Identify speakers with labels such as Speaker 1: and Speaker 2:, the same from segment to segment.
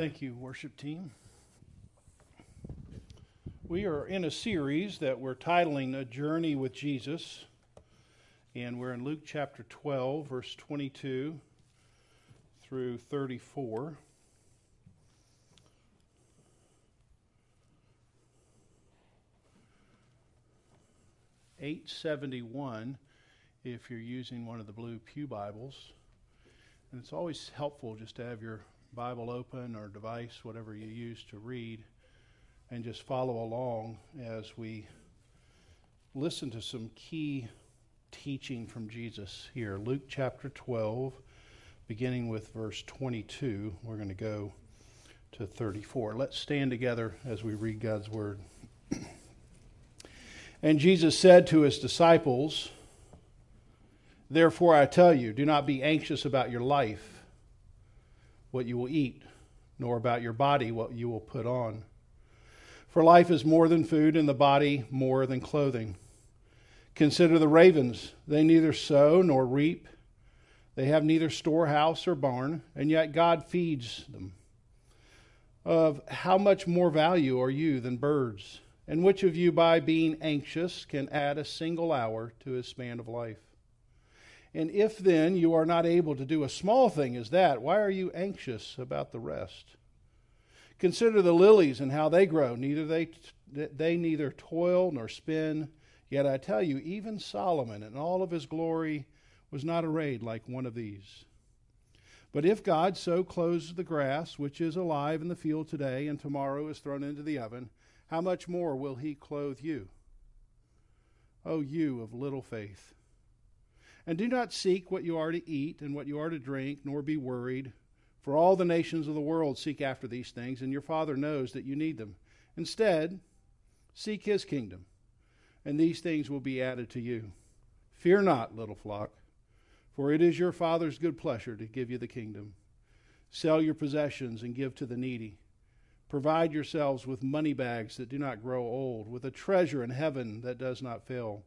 Speaker 1: Thank you, worship team. We are in a series that we're titling A Journey with Jesus, and we're in Luke chapter 12, verse 22 through 34. Eight seventy one, if you're using one of the blue pew Bibles, and it's always helpful just to have your Bible open or device, whatever you use to read, and just follow along as we listen to some key teaching from Jesus here. Luke chapter 12, beginning with verse 22. We're going to go to 34. Let's stand together as we read God's word. and Jesus said to his disciples, Therefore I tell you, do not be anxious about your life what you will eat, nor about your body what you will put on. For life is more than food, and the body more than clothing. Consider the ravens. They neither sow nor reap, they have neither storehouse or barn, and yet God feeds them. Of how much more value are you than birds? And which of you, by being anxious, can add a single hour to his span of life? And if then you are not able to do a small thing as that, why are you anxious about the rest? Consider the lilies and how they grow. Neither they, they neither toil nor spin. Yet I tell you, even Solomon in all of his glory was not arrayed like one of these. But if God so clothes the grass, which is alive in the field today and tomorrow is thrown into the oven, how much more will he clothe you? O you of little faith. And do not seek what you are to eat and what you are to drink, nor be worried. For all the nations of the world seek after these things, and your Father knows that you need them. Instead, seek his kingdom, and these things will be added to you. Fear not, little flock, for it is your Father's good pleasure to give you the kingdom. Sell your possessions and give to the needy. Provide yourselves with money bags that do not grow old, with a treasure in heaven that does not fail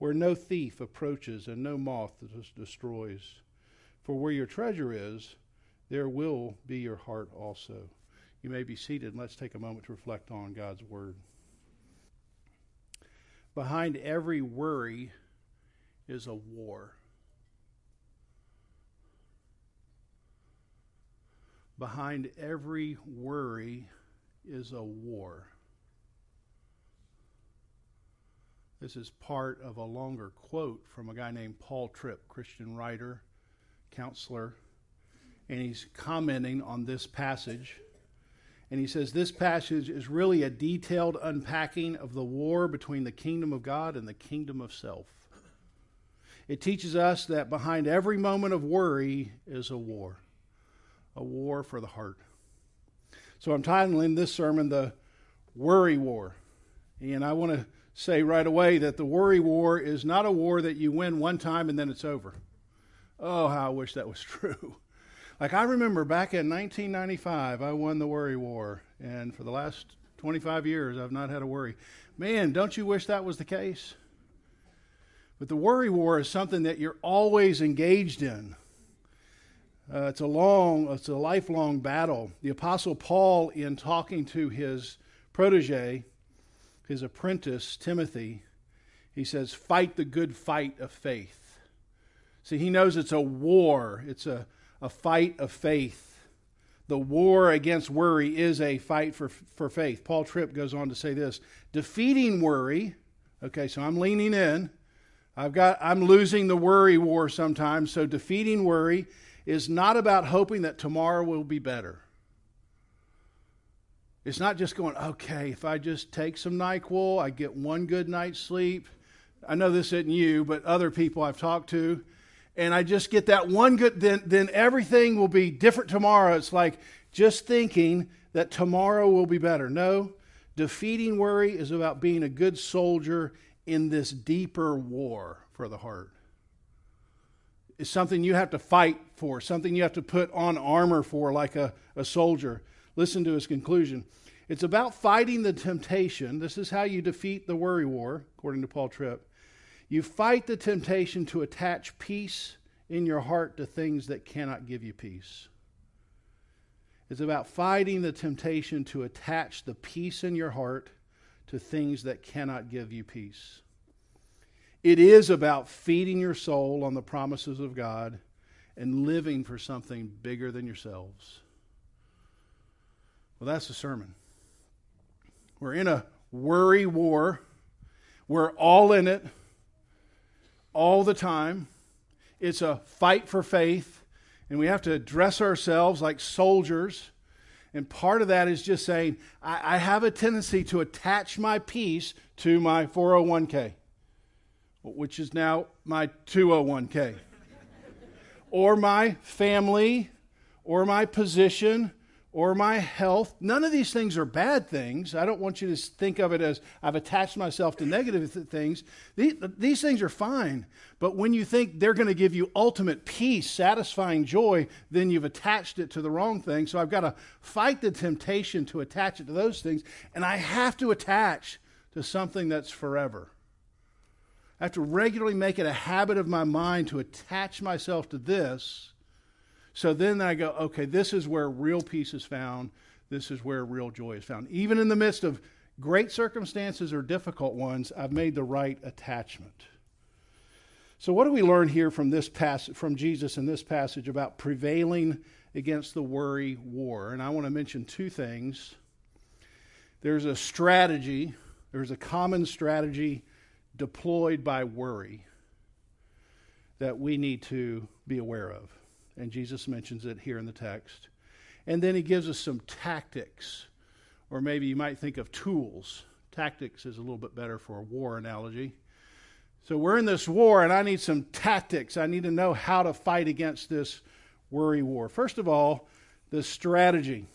Speaker 1: where no thief approaches and no moth destroys. For where your treasure is, there will be your heart also. You may be seated, and let's take a moment to reflect on God's Word. Behind every worry is a war. Behind every worry is a war. This is part of a longer quote from a guy named Paul Tripp, Christian writer, counselor, and he's commenting on this passage. And he says this passage is really a detailed unpacking of the war between the kingdom of God and the kingdom of self. It teaches us that behind every moment of worry is a war, a war for the heart. So I'm titling this sermon The Worry War. And I want to say right away that the worry war is not a war that you win one time and then it's over. Oh, how I wish that was true. Like I remember back in 1995, I won the worry war, and for the last 25 years, I've not had a worry. Man, don't you wish that was the case? But the worry war is something that you're always engaged in. Uh, it's a long, it's a lifelong battle. The Apostle Paul, in talking to his protege, his apprentice, Timothy, he says, Fight the good fight of faith. See, he knows it's a war, it's a, a fight of faith. The war against worry is a fight for, for faith. Paul Tripp goes on to say this defeating worry, okay, so I'm leaning in. I've got I'm losing the worry war sometimes, so defeating worry is not about hoping that tomorrow will be better. It's not just going, okay, if I just take some NyQuil, I get one good night's sleep. I know this isn't you, but other people I've talked to, and I just get that one good, then, then everything will be different tomorrow. It's like just thinking that tomorrow will be better. No, defeating worry is about being a good soldier in this deeper war for the heart. It's something you have to fight for, something you have to put on armor for, like a, a soldier. Listen to his conclusion. It's about fighting the temptation. This is how you defeat the worry war, according to Paul Tripp. You fight the temptation to attach peace in your heart to things that cannot give you peace. It's about fighting the temptation to attach the peace in your heart to things that cannot give you peace. It is about feeding your soul on the promises of God and living for something bigger than yourselves. Well, that's the sermon. We're in a worry war. We're all in it all the time. It's a fight for faith, and we have to dress ourselves like soldiers. And part of that is just saying, I, I have a tendency to attach my peace to my 401k, which is now my 201k, or my family, or my position, or my health. None of these things are bad things. I don't want you to think of it as I've attached myself to negative th- things. These, these things are fine. But when you think they're going to give you ultimate peace, satisfying joy, then you've attached it to the wrong thing. So I've got to fight the temptation to attach it to those things. And I have to attach to something that's forever. I have to regularly make it a habit of my mind to attach myself to this so then I go, okay, this is where real peace is found. This is where real joy is found. Even in the midst of great circumstances or difficult ones, I've made the right attachment. So what do we learn here from this passage from Jesus in this passage about prevailing against the worry war? And I want to mention two things. There's a strategy, there's a common strategy deployed by worry that we need to be aware of and Jesus mentions it here in the text. And then he gives us some tactics, or maybe you might think of tools. Tactics is a little bit better for a war analogy. So we're in this war, and I need some tactics. I need to know how to fight against this worry war. First of all, the strategy.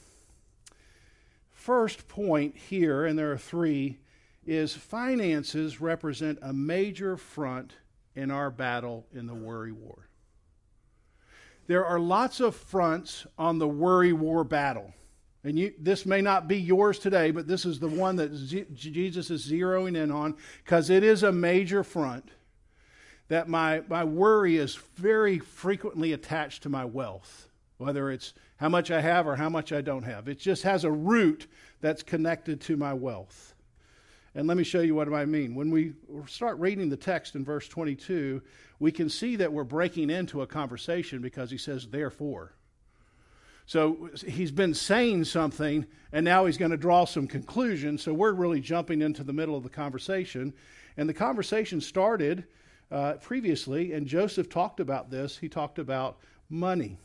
Speaker 1: First point here, and there are three, is finances represent a major front in our battle in the worry war there are lots of fronts on the worry war battle. And you, this may not be yours today, but this is the one that Z- Jesus is zeroing in on because it is a major front that my, my worry is very frequently attached to my wealth, whether it's how much I have or how much I don't have. It just has a root that's connected to my wealth. And let me show you what I mean. When we start reading the text in verse 22, we can see that we're breaking into a conversation because he says, therefore. So he's been saying something, and now he's going to draw some conclusions. So we're really jumping into the middle of the conversation. And the conversation started uh, previously, and Joseph talked about this. He talked about money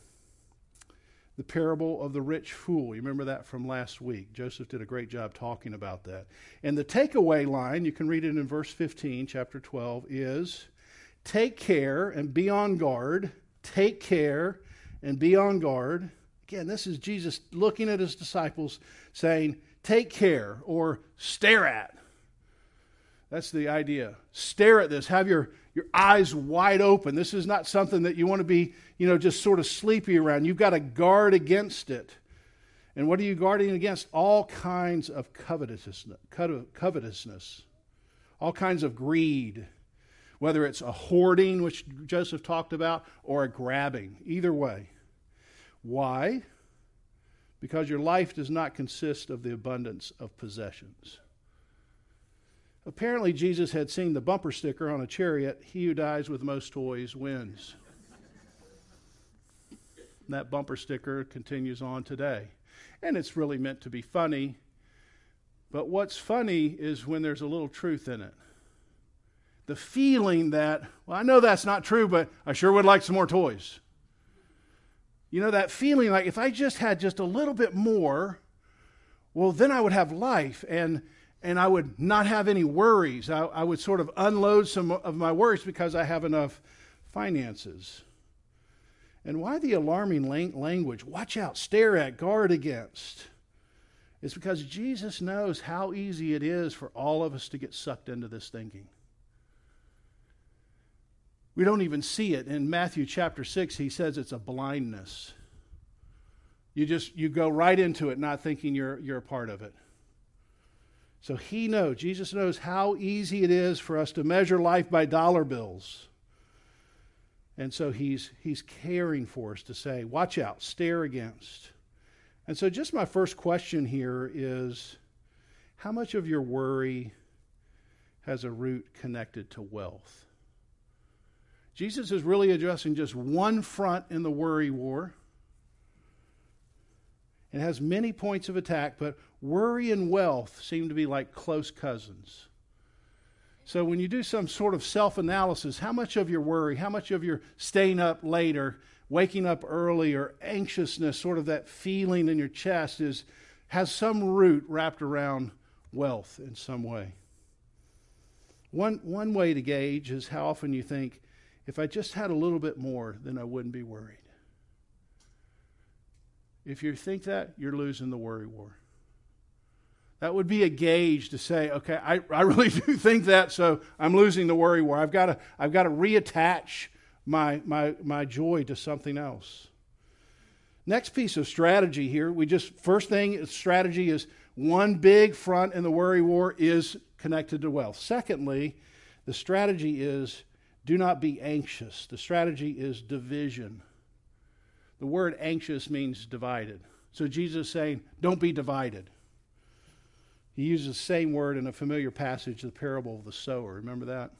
Speaker 1: the parable of the rich fool. You remember that from last week. Joseph did a great job talking about that. And the takeaway line, you can read it in verse 15, chapter 12, is take care and be on guard. Take care and be on guard. Again, this is Jesus looking at his disciples saying, take care or stare at. That's the idea. Stare at this. Have your your eyes wide open. This is not something that you want to be, you know, just sort of sleepy around. You've got to guard against it. And what are you guarding against? All kinds of covetousness, covetousness, all kinds of greed, whether it's a hoarding, which Joseph talked about, or a grabbing. Either way. Why? Because your life does not consist of the abundance of possessions. Apparently, Jesus had seen the bumper sticker on a chariot He who dies with most toys wins. that bumper sticker continues on today. And it's really meant to be funny. But what's funny is when there's a little truth in it. The feeling that, well, I know that's not true, but I sure would like some more toys. You know, that feeling like if I just had just a little bit more, well, then I would have life. And and I would not have any worries. I, I, would sort of unload some of my worries because I have enough finances. And why the alarming lang- language? Watch out, stare at, guard against. It's because Jesus knows how easy it is for all of us to get sucked into this thinking. We don't even see it. In Matthew chapter 6, he says it's a blindness. You just you go right into it not thinking you're you're a part of it. So he knows, Jesus knows how easy it is for us to measure life by dollar bills. And so he's, he's caring for us to say, watch out, stare against. And so, just my first question here is how much of your worry has a root connected to wealth? Jesus is really addressing just one front in the worry war. It has many points of attack, but worry and wealth seem to be like close cousins. So when you do some sort of self analysis, how much of your worry, how much of your staying up later, waking up early, or anxiousness, sort of that feeling in your chest, is has some root wrapped around wealth in some way. One, one way to gauge is how often you think, if I just had a little bit more, then I wouldn't be worried. If you think that, you're losing the worry war. That would be a gauge to say, okay, I, I really do think that, so I'm losing the worry war. I've got to, I've got to reattach my, my, my joy to something else. Next piece of strategy here, we just, first thing, strategy is one big front in the worry war is connected to wealth. Secondly, the strategy is do not be anxious. The strategy is division. The word anxious means divided. So Jesus is saying, don't be divided. He uses the same word in a familiar passage, the parable of the sower. Remember that?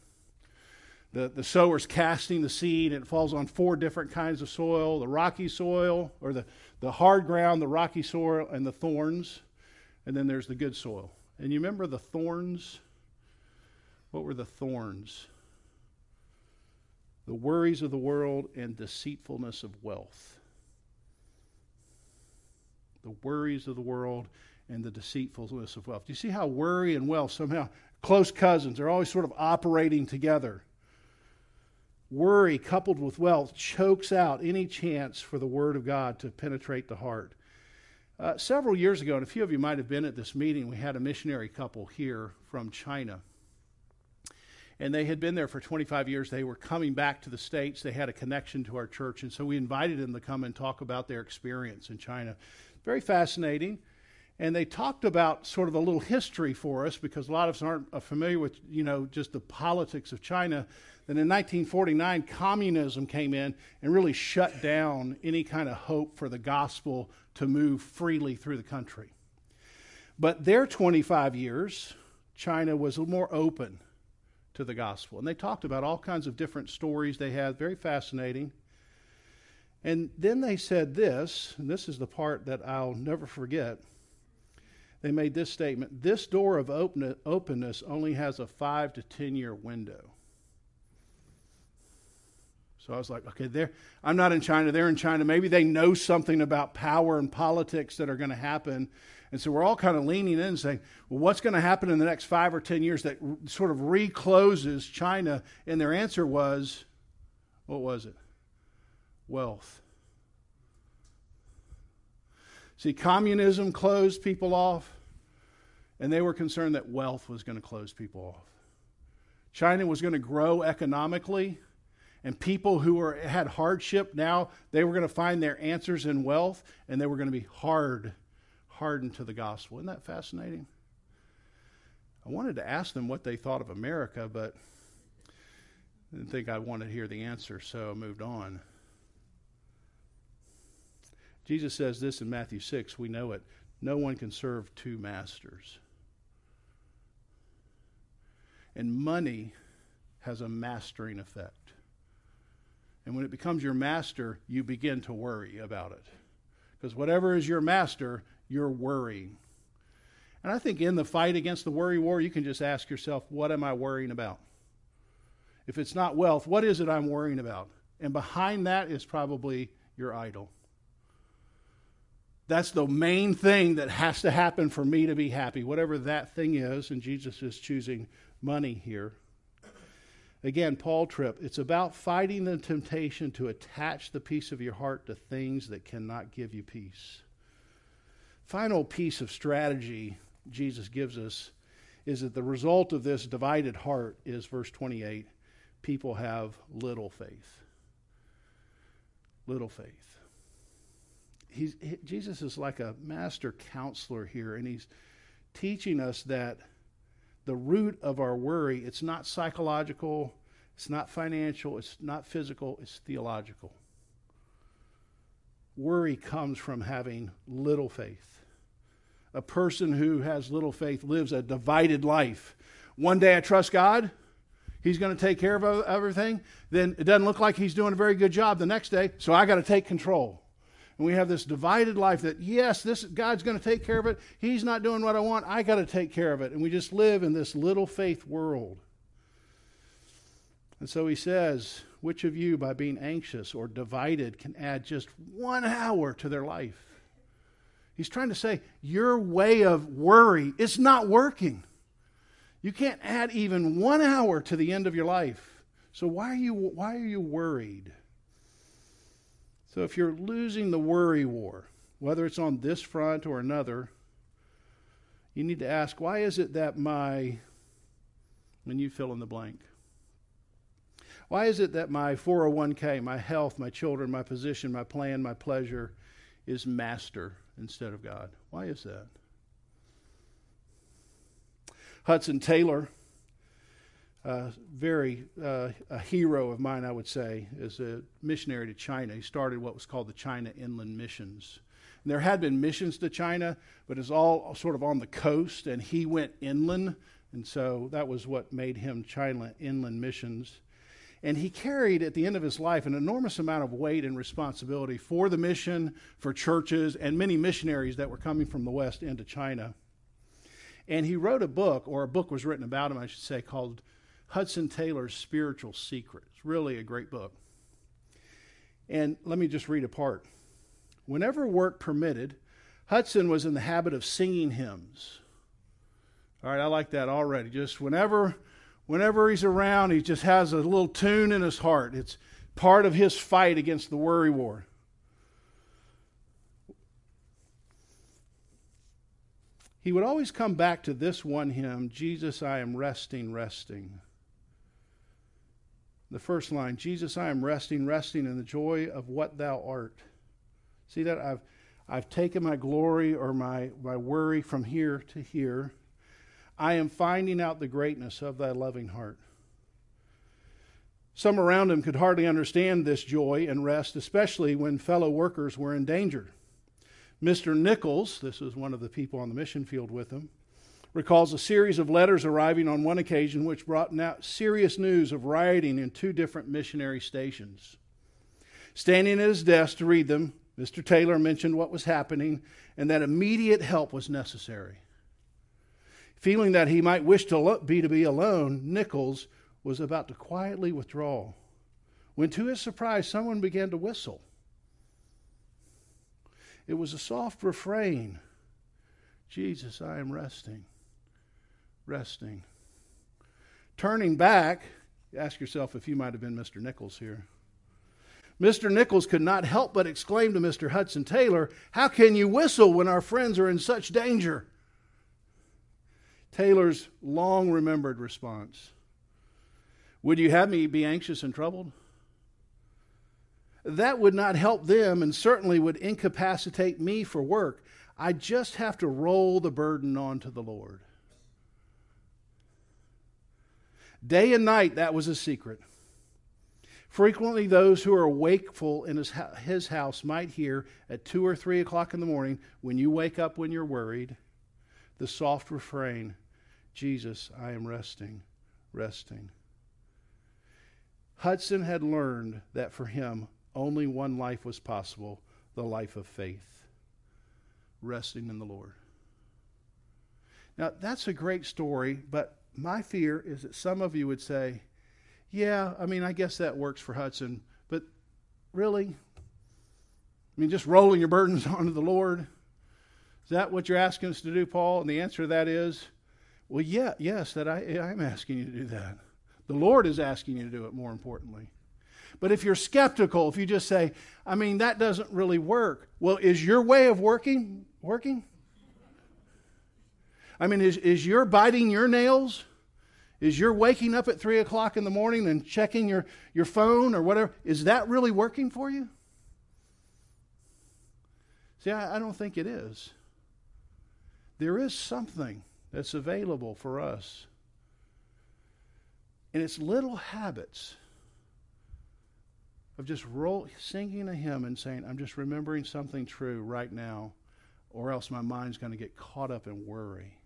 Speaker 1: The, the sower's casting the seed, and it falls on four different kinds of soil the rocky soil, or the, the hard ground, the rocky soil, and the thorns. And then there's the good soil. And you remember the thorns? What were the thorns? The worries of the world and deceitfulness of wealth. The worries of the world and the deceitfulness of wealth. Do you see how worry and wealth somehow close cousins are always sort of operating together? Worry coupled with wealth chokes out any chance for the Word of God to penetrate the heart. Uh, several years ago, and a few of you might have been at this meeting, we had a missionary couple here from China. And they had been there for 25 years. They were coming back to the States. They had a connection to our church. And so we invited them to come and talk about their experience in China. Very fascinating. And they talked about sort of a little history for us because a lot of us aren't uh, familiar with, you know, just the politics of China that in 1949 communism came in and really shut down any kind of hope for the gospel to move freely through the country. But their 25 years, China was more open to the gospel. And they talked about all kinds of different stories they had, very fascinating. And then they said this, and this is the part that I'll never forget. They made this statement this door of openness only has a five to 10 year window. So I was like, okay, there. I'm not in China. They're in China. Maybe they know something about power and politics that are going to happen. And so we're all kind of leaning in and saying, well, what's going to happen in the next five or 10 years that sort of recloses China? And their answer was, what was it? Wealth. See, communism closed people off, and they were concerned that wealth was going to close people off. China was going to grow economically and people who were, had hardship now they were going to find their answers in wealth and they were going to be hard hardened to the gospel. Isn't that fascinating? I wanted to ask them what they thought of america but I didn't think i wanted to hear the answer so i moved on. Jesus says this in matthew 6 we know it. No one can serve two masters. And money has a mastering effect and when it becomes your master, you begin to worry about it. Because whatever is your master, you're worrying. And I think in the fight against the worry war, you can just ask yourself, what am I worrying about? If it's not wealth, what is it I'm worrying about? And behind that is probably your idol. That's the main thing that has to happen for me to be happy, whatever that thing is. And Jesus is choosing money here. Again, Paul Tripp, it's about fighting the temptation to attach the peace of your heart to things that cannot give you peace. Final piece of strategy Jesus gives us is that the result of this divided heart is verse 28 people have little faith. Little faith. He's, he, Jesus is like a master counselor here, and he's teaching us that the root of our worry, it's not psychological, it's not financial, it's not physical, it's theological. worry comes from having little faith. A person who has little faith lives a divided life. One day I trust God, He's going to take care of everything. Then it doesn't look like He's doing a very good job the next day, so I got to take control. And we have this divided life that, yes, this God's going to take care of it. He's not doing what I want. I got to take care of it. And we just live in this little faith world. And so he says, which of you, by being anxious or divided, can add just one hour to their life? He's trying to say, your way of worry is not working. You can't add even one hour to the end of your life. So why are you, why are you worried? So if you're losing the worry war, whether it's on this front or another, you need to ask, why is it that my, when you fill in the blank, why is it that my 401k, my health, my children, my position, my plan, my pleasure is master instead of God? Why is that? Hudson Taylor, uh, very uh, a hero of mine, I would say, is a missionary to China. He started what was called the China Inland Missions. And there had been missions to China, but it's all sort of on the coast, and he went inland, and so that was what made him China Inland Missions. And he carried at the end of his life an enormous amount of weight and responsibility for the mission, for churches, and many missionaries that were coming from the West into China. And he wrote a book, or a book was written about him, I should say, called Hudson Taylor's Spiritual Secret. It's really a great book. And let me just read a part. Whenever work permitted, Hudson was in the habit of singing hymns. All right, I like that already. Just whenever whenever he's around, he just has a little tune in his heart. It's part of his fight against the worry war. He would always come back to this one hymn Jesus, I am resting, resting. The first line Jesus, I am resting, resting in the joy of what thou art. See that? I've, I've taken my glory or my, my worry from here to here. I am finding out the greatness of thy loving heart. Some around him could hardly understand this joy and rest, especially when fellow workers were in danger. Mr. Nichols, this is one of the people on the mission field with him, recalls a series of letters arriving on one occasion which brought serious news of rioting in two different missionary stations. Standing at his desk to read them, Mr. Taylor mentioned what was happening and that immediate help was necessary. Feeling that he might wish to be to be alone, Nichols was about to quietly withdraw when to his surprise someone began to whistle. It was a soft refrain. Jesus, I am resting. Resting. Turning back, ask yourself if you might have been Mr. Nichols here. Mr. Nichols could not help but exclaim to Mr. Hudson Taylor, How can you whistle when our friends are in such danger? Taylor's long remembered response Would you have me be anxious and troubled? That would not help them and certainly would incapacitate me for work. I just have to roll the burden onto the Lord. Day and night, that was a secret. Frequently, those who are wakeful in his, his house might hear at 2 or 3 o'clock in the morning, when you wake up when you're worried, the soft refrain Jesus, I am resting, resting. Hudson had learned that for him, only one life was possible the life of faith, resting in the Lord. Now, that's a great story, but my fear is that some of you would say, yeah, I mean, I guess that works for Hudson, but really? I mean, just rolling your burdens onto the Lord? Is that what you're asking us to do, Paul? And the answer to that is well, yeah, yes, that I, I'm asking you to do that. The Lord is asking you to do it, more importantly. But if you're skeptical, if you just say, I mean, that doesn't really work, well, is your way of working working? I mean, is, is your biting your nails? Is your waking up at 3 o'clock in the morning and checking your, your phone or whatever, is that really working for you? See, I, I don't think it is. There is something that's available for us. And it's little habits of just roll, singing a hymn and saying, I'm just remembering something true right now, or else my mind's going to get caught up in worry.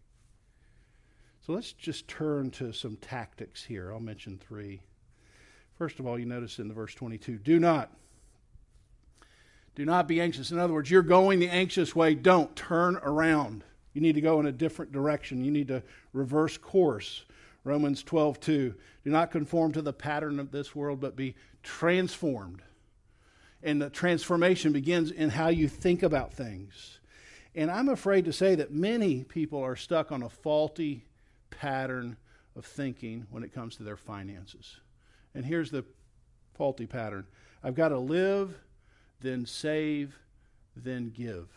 Speaker 1: So let's just turn to some tactics here. I'll mention three. First of all, you notice in the verse 22 do not. Do not be anxious. In other words, you're going the anxious way. Don't turn around. You need to go in a different direction. You need to reverse course. Romans 12, 2. Do not conform to the pattern of this world, but be transformed. And the transformation begins in how you think about things. And I'm afraid to say that many people are stuck on a faulty pattern of thinking when it comes to their finances. And here's the faulty pattern I've got to live, then save, then give.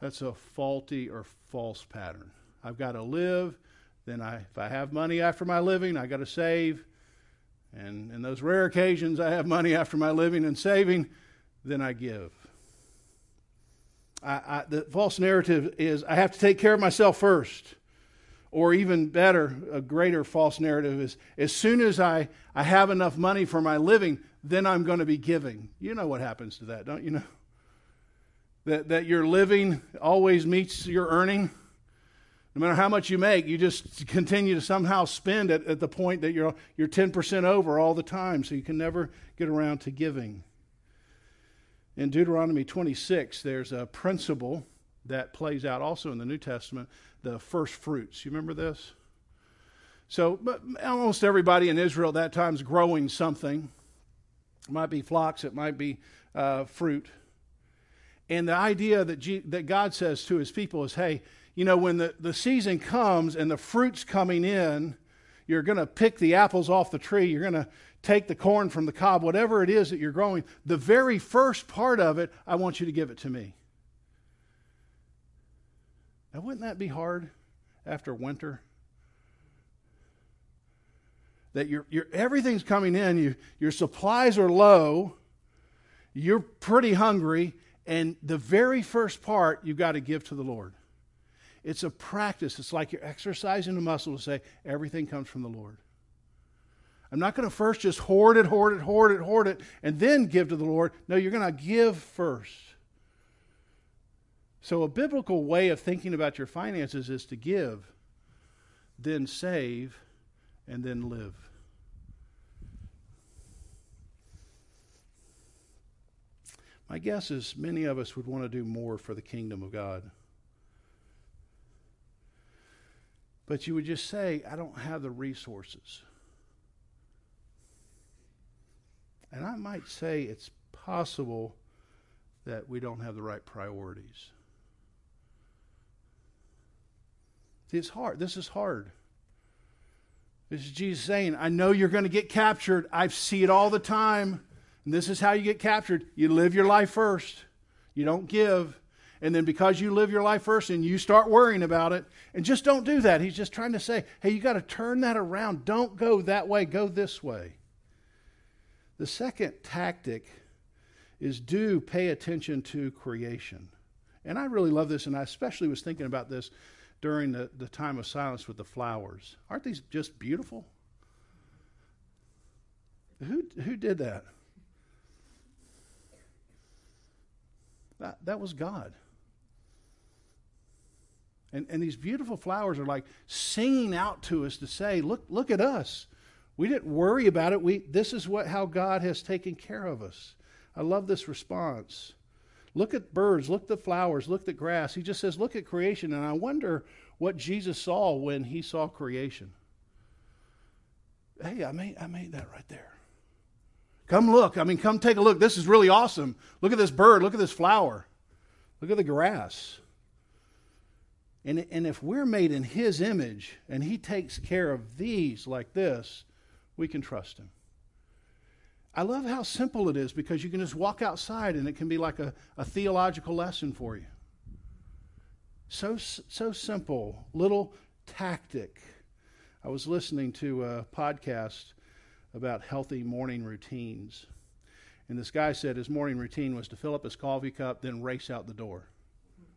Speaker 1: That's a faulty or false pattern. I've got to live, then I, if I have money after my living, I got to save. And in those rare occasions I have money after my living and saving, then I give. I, I, the false narrative is I have to take care of myself first. Or even better, a greater false narrative is as soon as I, I have enough money for my living, then I'm going to be giving. You know what happens to that, don't you know? That, that your living always meets your earning. No matter how much you make, you just continue to somehow spend it at the point that you're, you're 10% over all the time, so you can never get around to giving. In Deuteronomy 26, there's a principle that plays out also in the New Testament the first fruits. You remember this? So, almost everybody in Israel at that time is growing something. It might be flocks, it might be uh, fruit. And the idea that, G- that God says to his people is hey, you know, when the, the season comes and the fruit's coming in, you're going to pick the apples off the tree, you're going to take the corn from the cob, whatever it is that you're growing, the very first part of it, I want you to give it to me. Now, wouldn't that be hard after winter? That your, your, everything's coming in, you, your supplies are low, you're pretty hungry, and the very first part you've got to give to the Lord. It's a practice. It's like you're exercising a muscle to say, everything comes from the Lord. I'm not going to first just hoard it, hoard it, hoard it, hoard it, and then give to the Lord. No, you're going to give first. So, a biblical way of thinking about your finances is to give, then save, and then live. My guess is many of us would want to do more for the kingdom of God. But you would just say, I don't have the resources. And I might say it's possible that we don't have the right priorities. It's hard. This is hard. This is Jesus saying, I know you're going to get captured. I see it all the time. And this is how you get captured. You live your life first. You don't give. And then because you live your life first and you start worrying about it, and just don't do that. He's just trying to say, hey, you got to turn that around. Don't go that way, go this way. The second tactic is do pay attention to creation. And I really love this, and I especially was thinking about this during the, the time of silence with the flowers. Aren't these just beautiful? Who, who did that? That, that was God. And, and these beautiful flowers are like singing out to us to say, look, look at us. We didn't worry about it. We, this is what, how God has taken care of us. I love this response. Look at birds, look at the flowers, look at grass. He just says, look at creation. And I wonder what Jesus saw when he saw creation. Hey, I made, I made that right there. Come look. I mean, come take a look. This is really awesome. Look at this bird. Look at this flower. Look at the grass. And, and if we're made in his image and he takes care of these like this, we can trust him. I love how simple it is because you can just walk outside and it can be like a, a theological lesson for you. So, so simple, little tactic. I was listening to a podcast about healthy morning routines. And this guy said his morning routine was to fill up his coffee cup, then race out the door.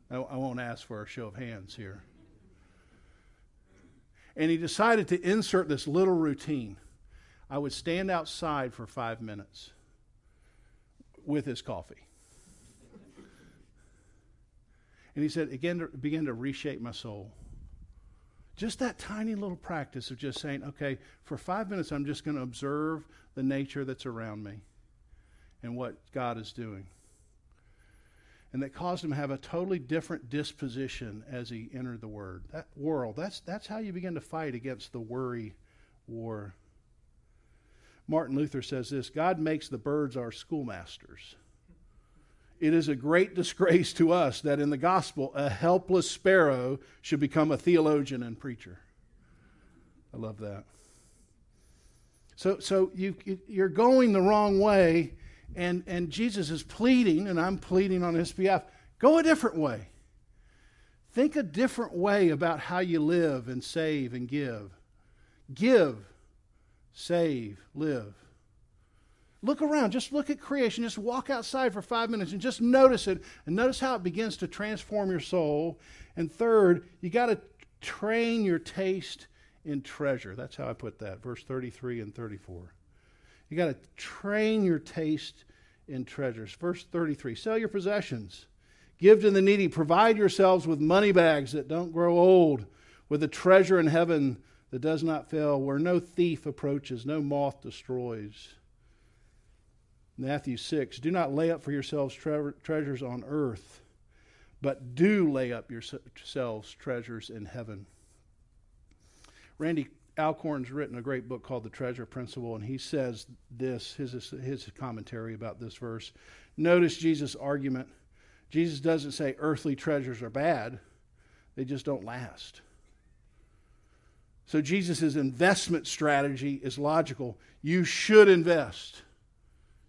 Speaker 1: I, I won't ask for a show of hands here. And he decided to insert this little routine. I would stand outside for five minutes with his coffee. And he said, again, to, began to reshape my soul. Just that tiny little practice of just saying, okay, for five minutes, I'm just going to observe the nature that's around me and what God is doing. And that caused him to have a totally different disposition as he entered the word. That world, that's, that's how you begin to fight against the worry war. Martin Luther says this God makes the birds our schoolmasters it is a great disgrace to us that in the gospel a helpless sparrow should become a theologian and preacher. I love that. So, so you, you're going the wrong way, and, and Jesus is pleading, and I'm pleading on his behalf go a different way. Think a different way about how you live and save and give. Give, save, live. Look around. Just look at creation. Just walk outside for five minutes and just notice it. And notice how it begins to transform your soul. And third, you got to train your taste in treasure. That's how I put that. Verse 33 and 34. You got to train your taste in treasures. Verse 33 Sell your possessions, give to the needy, provide yourselves with money bags that don't grow old, with a treasure in heaven that does not fail, where no thief approaches, no moth destroys. Matthew 6 Do not lay up for yourselves tre- treasures on earth, but do lay up yourselves treasures in heaven. Randy Alcorn's written a great book called The Treasure Principle, and he says this his, his commentary about this verse. Notice Jesus' argument. Jesus doesn't say earthly treasures are bad, they just don't last. So Jesus' investment strategy is logical. You should invest.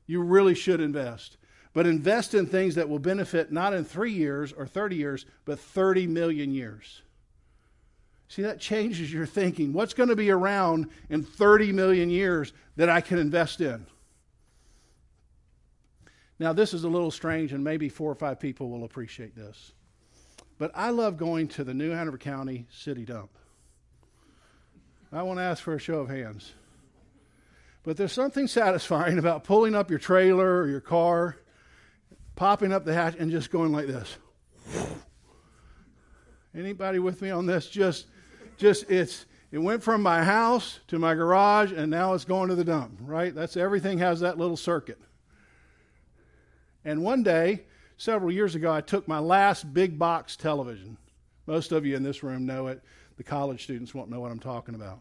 Speaker 1: You really should invest. But invest in things that will benefit not in three years or 30 years, but 30 million years. See, that changes your thinking. What's going to be around in 30 million years that I can invest in? Now, this is a little strange, and maybe four or five people will appreciate this. But I love going to the New Hanover County City Dump. I want to ask for a show of hands. But there's something satisfying about pulling up your trailer or your car, popping up the hatch, and just going like this. Anybody with me on this? Just, just it's it went from my house to my garage, and now it's going to the dump. Right? That's everything has that little circuit. And one day, several years ago, I took my last big box television. Most of you in this room know it. The college students won't know what I'm talking about.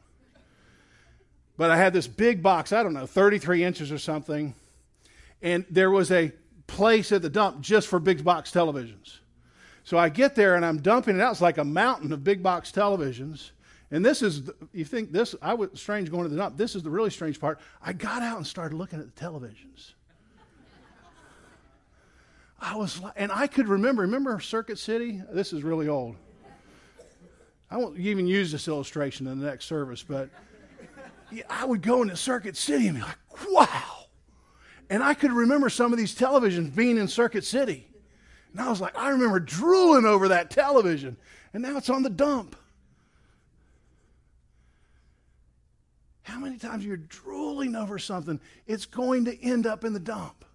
Speaker 1: But I had this big box, I don't know, 33 inches or something. And there was a place at the dump just for big box televisions. So I get there and I'm dumping it out. It's like a mountain of big box televisions. And this is, you think this, I was strange going to the dump. This is the really strange part. I got out and started looking at the televisions. I was, and I could remember, remember Circuit City? This is really old. I won't even use this illustration in the next service, but I would go into Circuit City and be like, wow. And I could remember some of these televisions being in Circuit City. And I was like, I remember drooling over that television. And now it's on the dump. How many times you're drooling over something, it's going to end up in the dump.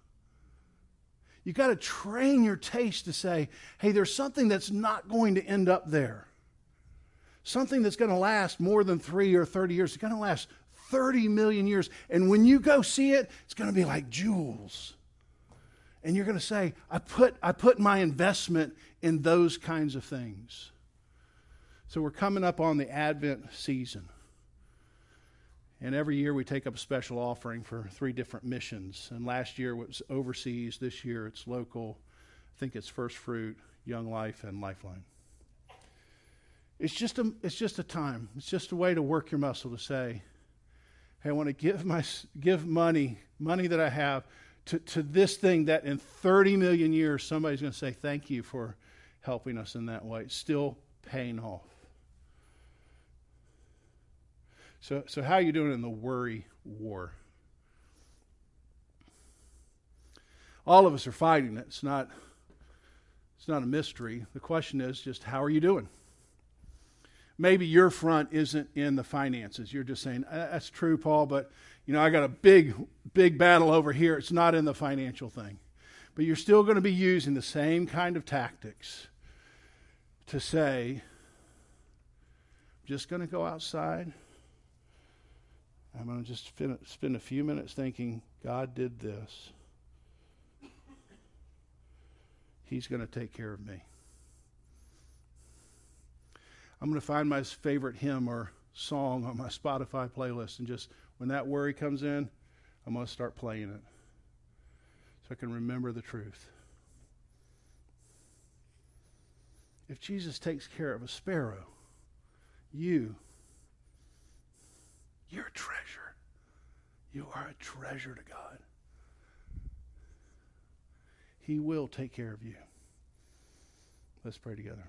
Speaker 1: You got to train your taste to say, hey, there's something that's not going to end up there. Something that's going to last more than three or 30 years. It's going to last 30 million years. And when you go see it, it's going to be like jewels. And you're going to say, I put, I put my investment in those kinds of things. So we're coming up on the Advent season. And every year we take up a special offering for three different missions. And last year it was overseas. This year it's local. I think it's First Fruit, Young Life, and Lifeline. It's just a, it's just a time. It's just a way to work your muscle to say, Hey, I want to give my give money, money that I have, to, to this thing that in 30 million years somebody's going to say thank you for helping us in that way. It's still paying off. So, so how are you doing in the worry war? All of us are fighting it. It's not, it's not a mystery. The question is just how are you doing? Maybe your front isn't in the finances. You're just saying, uh, that's true, Paul, but you know, I got a big, big battle over here. It's not in the financial thing. But you're still going to be using the same kind of tactics to say, I'm just going to go outside. I'm going to just spend a few minutes thinking, God did this. He's going to take care of me. I'm going to find my favorite hymn or song on my Spotify playlist and just, when that worry comes in, I'm going to start playing it so I can remember the truth. If Jesus takes care of a sparrow, you, you're a treasure. You are a treasure to God. He will take care of you. Let's pray together.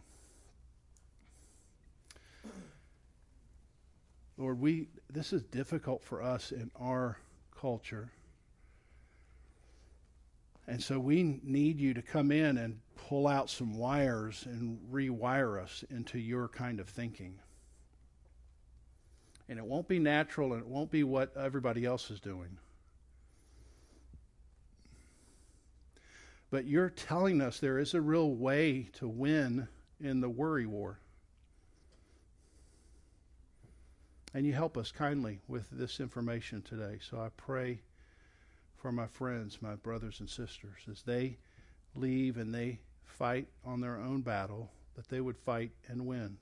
Speaker 1: Lord, we this is difficult for us in our culture. And so we need you to come in and pull out some wires and rewire us into your kind of thinking. And it won't be natural and it won't be what everybody else is doing. But you're telling us there is a real way to win in the worry war. And you help us kindly with this information today. So I pray for my friends, my brothers and sisters, as they leave and they fight on their own battle, that they would fight and win.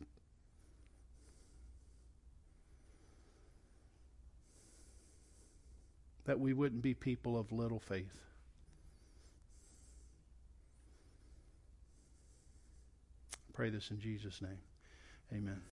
Speaker 1: That we wouldn't be people of little faith. pray this in Jesus' name. Amen.